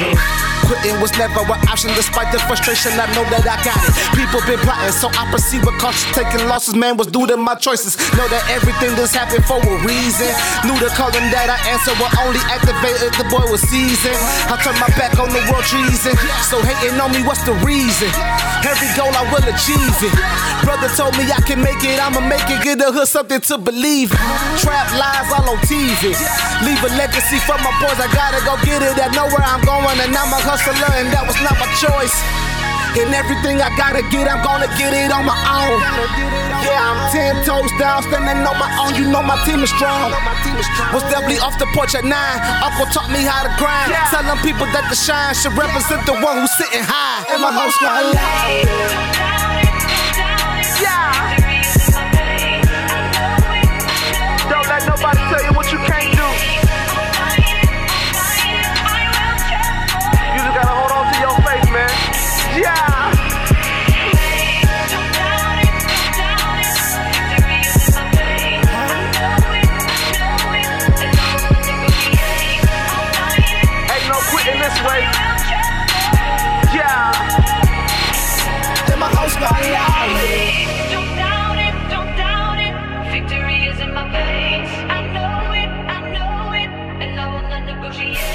Amazing. Quitting was never an option, despite the frustration. I know that I got it. People been plotting, so I proceed with caution. Taking losses, man, was due to my choices. Know that everything just happened for a reason. Knew the calling that I answered will only activate if the boy was seasoned. I turned my back on the world treason. So hating on me, what's the reason? Every goal I will achieve it. Brother told me I can make it, I'ma make it. Get the hood something to believe in. Trap lies all on TV. Leave a legacy for my boys, I gotta go get it. I know where I'm going, and I'm a hustler, and that was not my choice. And everything I gotta get, I'm gonna get it on my own. Yeah, I'm ten toes down, standing on my own. You know my team is strong. Was definitely off the porch at nine. Uncle taught me how to grind. Telling people that the shine should represent the one who's sitting high. And my host my Victory is